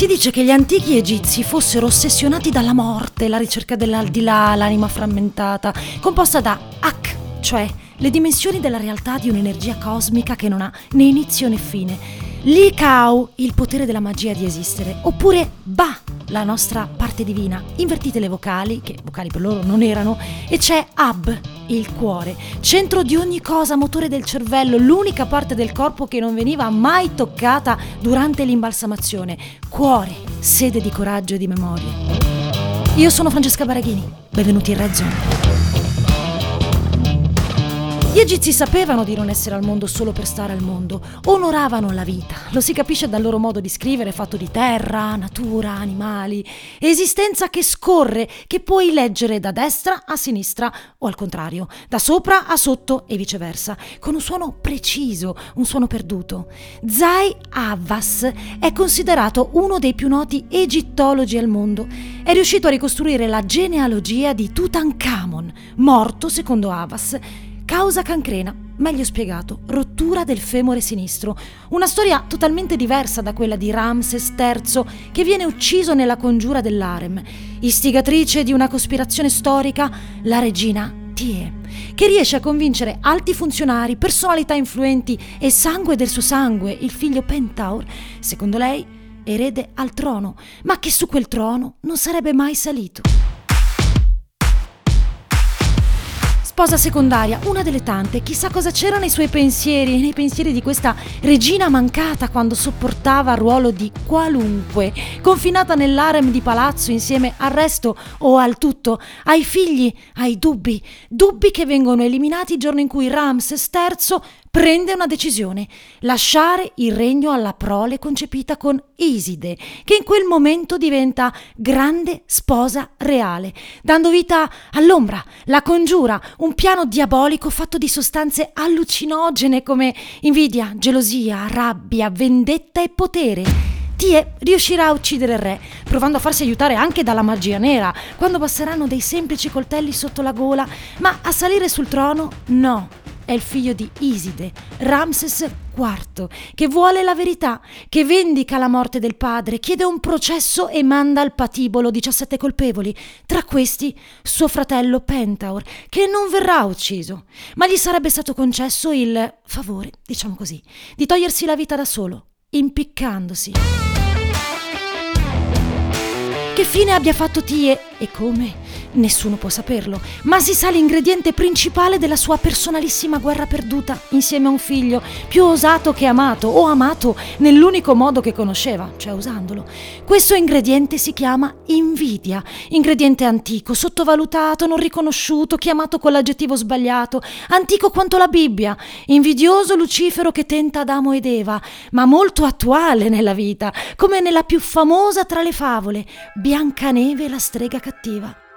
Si dice che gli antichi egizi fossero ossessionati dalla morte, la ricerca dell'aldilà, l'anima frammentata, composta da Ak, cioè le dimensioni della realtà di un'energia cosmica che non ha né inizio né fine. Li Kao, il potere della magia di esistere, oppure Ba, la nostra parte divina. Invertite le vocali, che vocali per loro non erano, e c'è Ab, il cuore, centro di ogni cosa, motore del cervello, l'unica parte del corpo che non veniva mai toccata durante l'imbalsamazione. Cuore, sede di coraggio e di memoria. Io sono Francesca Baraghini, benvenuti in Red Zone. Gli egizi sapevano di non essere al mondo solo per stare al mondo, onoravano la vita, lo si capisce dal loro modo di scrivere fatto di terra, natura, animali, esistenza che scorre, che puoi leggere da destra a sinistra o al contrario, da sopra a sotto e viceversa, con un suono preciso, un suono perduto. Zai Havas è considerato uno dei più noti egittologi al mondo. È riuscito a ricostruire la genealogia di Tutankhamon, morto secondo Havas Causa cancrena, meglio spiegato, rottura del femore sinistro. Una storia totalmente diversa da quella di Ramses III che viene ucciso nella congiura dell'Arem. Istigatrice di una cospirazione storica, la regina Tie, che riesce a convincere alti funzionari, personalità influenti e sangue del suo sangue, il figlio Pentaur, secondo lei erede al trono, ma che su quel trono non sarebbe mai salito. Sposa secondaria, una delle tante, chissà cosa c'era nei suoi pensieri, nei pensieri di questa regina mancata quando sopportava il ruolo di qualunque, confinata nell'arem di palazzo insieme al resto o al tutto, ai figli, ai dubbi, dubbi che vengono eliminati il giorno in cui Ramses III prende una decisione, lasciare il regno alla prole concepita con Iside, che in quel momento diventa grande sposa reale, dando vita all'ombra, la congiura, un piano diabolico fatto di sostanze allucinogene come invidia, gelosia, rabbia, vendetta e potere. Tie riuscirà a uccidere il re, provando a farsi aiutare anche dalla magia nera, quando passeranno dei semplici coltelli sotto la gola, ma a salire sul trono no è il figlio di Iside, Ramses IV, che vuole la verità, che vendica la morte del padre, chiede un processo e manda al patibolo 17 colpevoli, tra questi suo fratello Pentaur, che non verrà ucciso, ma gli sarebbe stato concesso il favore, diciamo così, di togliersi la vita da solo, impiccandosi. Che fine abbia fatto Tie e come? Nessuno può saperlo, ma si sa l'ingrediente principale della sua personalissima guerra perduta insieme a un figlio, più osato che amato, o amato nell'unico modo che conosceva, cioè usandolo. Questo ingrediente si chiama invidia, ingrediente antico, sottovalutato, non riconosciuto, chiamato con l'aggettivo sbagliato, antico quanto la Bibbia, invidioso Lucifero che tenta Adamo ed Eva, ma molto attuale nella vita, come nella più famosa tra le favole, Biancaneve la strega cattiva.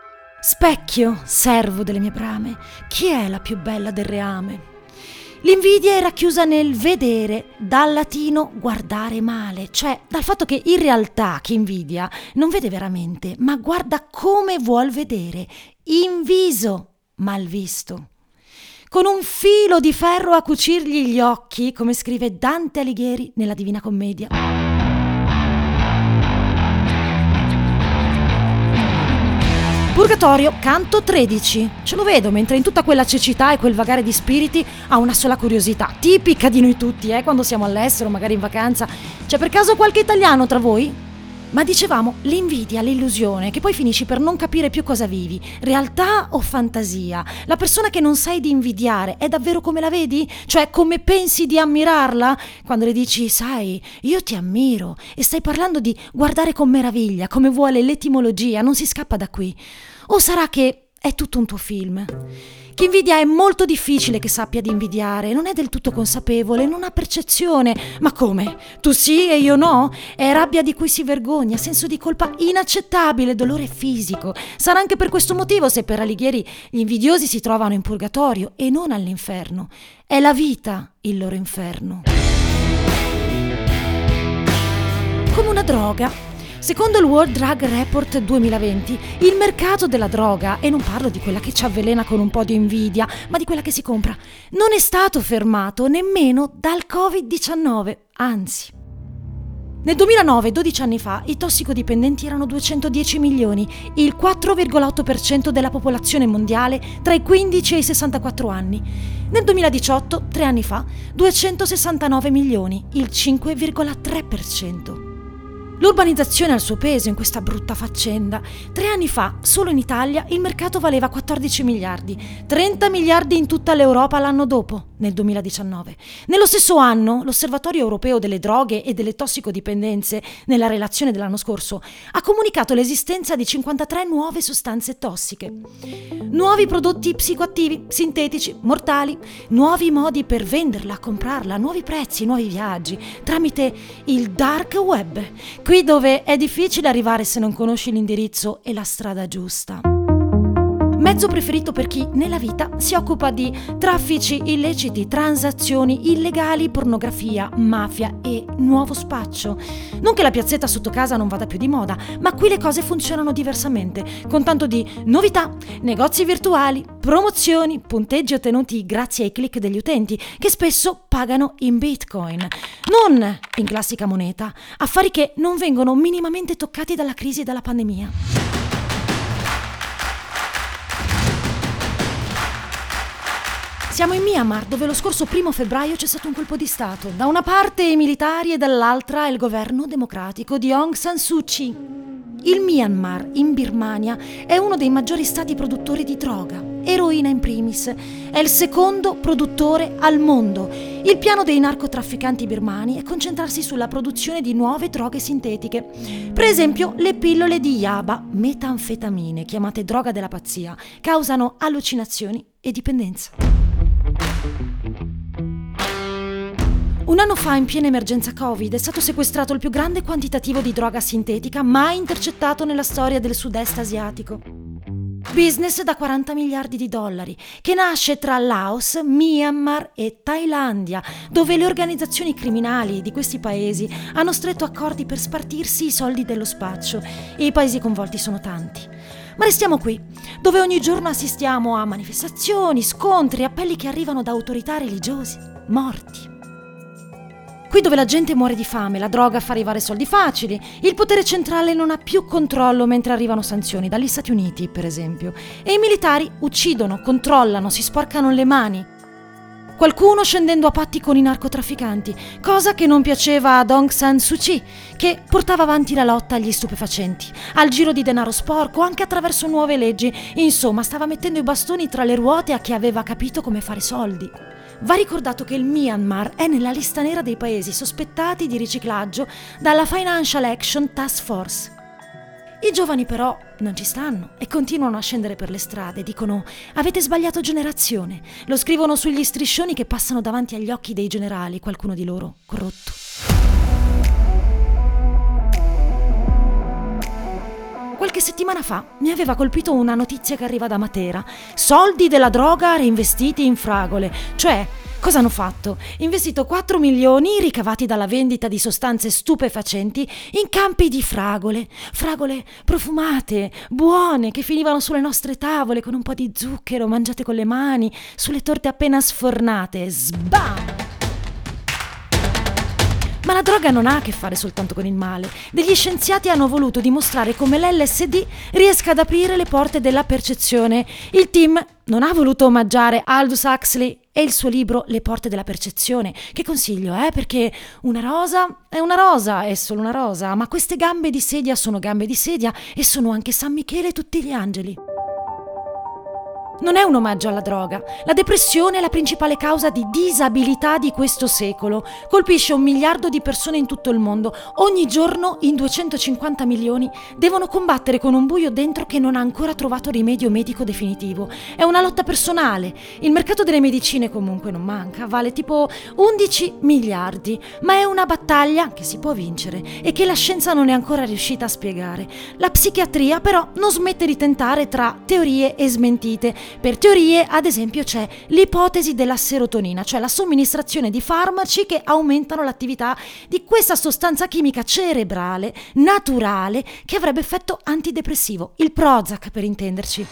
Specchio, servo delle mie brame, chi è la più bella del reame? L'invidia è racchiusa nel vedere, dal latino guardare male, cioè dal fatto che in realtà chi invidia non vede veramente, ma guarda come vuol vedere, in viso, mal visto. Con un filo di ferro a cucirgli gli occhi, come scrive Dante Alighieri nella Divina Commedia. Purgatorio, canto 13. Ce lo vedo mentre in tutta quella cecità e quel vagare di spiriti ha una sola curiosità, tipica di noi tutti, eh, quando siamo all'estero, magari in vacanza. C'è per caso qualche italiano tra voi? Ma dicevamo l'invidia, l'illusione, che poi finisci per non capire più cosa vivi, realtà o fantasia. La persona che non sai di invidiare è davvero come la vedi? Cioè come pensi di ammirarla? Quando le dici, sai, io ti ammiro e stai parlando di guardare con meraviglia, come vuole l'etimologia, non si scappa da qui. O sarà che è tutto un tuo film? Chi invidia è molto difficile che sappia di invidiare, non è del tutto consapevole, non ha percezione. Ma come? Tu sì e io no? È rabbia di cui si vergogna, senso di colpa inaccettabile, dolore fisico. Sarà anche per questo motivo se per Alighieri gli invidiosi si trovano in purgatorio e non all'inferno. È la vita il loro inferno. Come una droga, Secondo il World Drug Report 2020, il mercato della droga, e non parlo di quella che ci avvelena con un po' di invidia, ma di quella che si compra, non è stato fermato nemmeno dal Covid-19, anzi. Nel 2009, 12 anni fa, i tossicodipendenti erano 210 milioni, il 4,8% della popolazione mondiale tra i 15 e i 64 anni. Nel 2018, tre anni fa, 269 milioni, il 5,3%. L'urbanizzazione ha il suo peso in questa brutta faccenda. Tre anni fa, solo in Italia, il mercato valeva 14 miliardi, 30 miliardi in tutta l'Europa l'anno dopo, nel 2019. Nello stesso anno, l'Osservatorio europeo delle droghe e delle tossicodipendenze, nella relazione dell'anno scorso, ha comunicato l'esistenza di 53 nuove sostanze tossiche. Nuovi prodotti psicoattivi, sintetici, mortali, nuovi modi per venderla, comprarla, nuovi prezzi, nuovi viaggi, tramite il dark web qui dove è difficile arrivare se non conosci l'indirizzo e la strada giusta. Mezzo preferito per chi nella vita si occupa di traffici illeciti, transazioni illegali, pornografia, mafia e nuovo spaccio. Non che la piazzetta sotto casa non vada più di moda, ma qui le cose funzionano diversamente, con tanto di novità, negozi virtuali, promozioni, punteggi ottenuti grazie ai click degli utenti, che spesso pagano in bitcoin, non in classica moneta, affari che non vengono minimamente toccati dalla crisi e dalla pandemia. Siamo in Myanmar, dove lo scorso primo febbraio c'è stato un colpo di Stato. Da una parte i militari e dall'altra il governo democratico di Aung San Suu Kyi. Il Myanmar, in Birmania, è uno dei maggiori stati produttori di droga, eroina in primis. È il secondo produttore al mondo. Il piano dei narcotrafficanti birmani è concentrarsi sulla produzione di nuove droghe sintetiche. Per esempio, le pillole di Yaba, metanfetamine, chiamate droga della pazzia, causano allucinazioni e dipendenza. Un anno fa, in piena emergenza Covid, è stato sequestrato il più grande quantitativo di droga sintetica mai intercettato nella storia del sud-est asiatico. Business da 40 miliardi di dollari, che nasce tra Laos, Myanmar e Thailandia, dove le organizzazioni criminali di questi paesi hanno stretto accordi per spartirsi i soldi dello spaccio e i paesi coinvolti sono tanti. Ma restiamo qui, dove ogni giorno assistiamo a manifestazioni, scontri, appelli che arrivano da autorità religiose, morti. Qui dove la gente muore di fame, la droga fa arrivare soldi facili, il potere centrale non ha più controllo mentre arrivano sanzioni, dagli Stati Uniti per esempio, e i militari uccidono, controllano, si sporcano le mani. Qualcuno scendendo a patti con i narcotrafficanti, cosa che non piaceva ad Aung San Suu Kyi, che portava avanti la lotta agli stupefacenti, al giro di denaro sporco, anche attraverso nuove leggi. Insomma, stava mettendo i bastoni tra le ruote a chi aveva capito come fare soldi. Va ricordato che il Myanmar è nella lista nera dei paesi sospettati di riciclaggio dalla Financial Action Task Force. I giovani però non ci stanno e continuano a scendere per le strade, dicono avete sbagliato generazione, lo scrivono sugli striscioni che passano davanti agli occhi dei generali, qualcuno di loro corrotto. Qualche settimana fa mi aveva colpito una notizia che arriva da Matera. Soldi della droga reinvestiti in fragole. Cioè, cosa hanno fatto? Investito 4 milioni ricavati dalla vendita di sostanze stupefacenti in campi di fragole. Fragole profumate, buone, che finivano sulle nostre tavole con un po' di zucchero mangiate con le mani, sulle torte appena sfornate. Sbam! Ma la droga non ha a che fare soltanto con il male. Degli scienziati hanno voluto dimostrare come l'LSD riesca ad aprire le porte della percezione. Il team non ha voluto omaggiare Aldous Huxley e il suo libro Le porte della percezione, che consiglio, eh, perché una rosa è una rosa, è solo una rosa, ma queste gambe di sedia sono gambe di sedia e sono anche San Michele e tutti gli angeli. Non è un omaggio alla droga. La depressione è la principale causa di disabilità di questo secolo. Colpisce un miliardo di persone in tutto il mondo. Ogni giorno in 250 milioni devono combattere con un buio dentro che non ha ancora trovato rimedio medico definitivo. È una lotta personale. Il mercato delle medicine comunque non manca, vale tipo 11 miliardi, ma è una battaglia che si può vincere e che la scienza non è ancora riuscita a spiegare. La psichiatria però non smette di tentare tra teorie e smentite per teorie, ad esempio, c'è l'ipotesi della serotonina, cioè la somministrazione di farmaci che aumentano l'attività di questa sostanza chimica cerebrale naturale che avrebbe effetto antidepressivo, il Prozac per intenderci.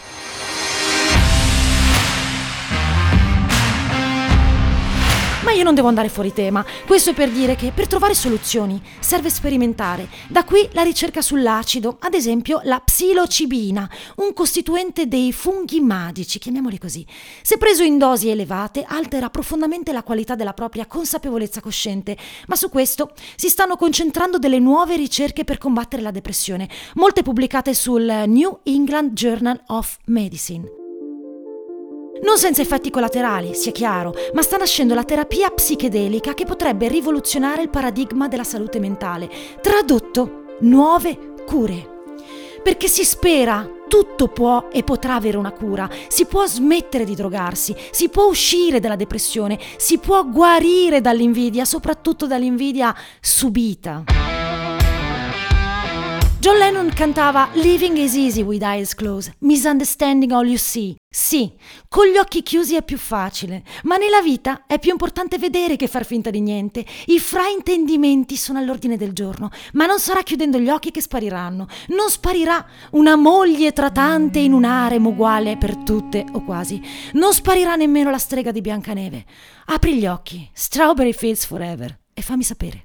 Io non devo andare fuori tema. Questo è per dire che per trovare soluzioni serve sperimentare. Da qui la ricerca sull'acido, ad esempio la psilocibina, un costituente dei funghi magici, chiamiamoli così. Se preso in dosi elevate altera profondamente la qualità della propria consapevolezza cosciente, ma su questo si stanno concentrando delle nuove ricerche per combattere la depressione, molte pubblicate sul New England Journal of Medicine. Non senza effetti collaterali, sia chiaro, ma sta nascendo la terapia psichedelica che potrebbe rivoluzionare il paradigma della salute mentale. Tradotto, nuove cure. Perché si spera tutto può e potrà avere una cura, si può smettere di drogarsi, si può uscire dalla depressione, si può guarire dall'invidia, soprattutto dall'invidia subita. John Lennon cantava Living is easy with eyes closed, misunderstanding all you see. Sì, con gli occhi chiusi è più facile, ma nella vita è più importante vedere che far finta di niente. I fraintendimenti sono all'ordine del giorno, ma non sarà chiudendo gli occhi che spariranno. Non sparirà una moglie tra tante in un harem uguale per tutte o quasi. Non sparirà nemmeno la strega di Biancaneve. Apri gli occhi, Strawberry Fields Forever, e fammi sapere.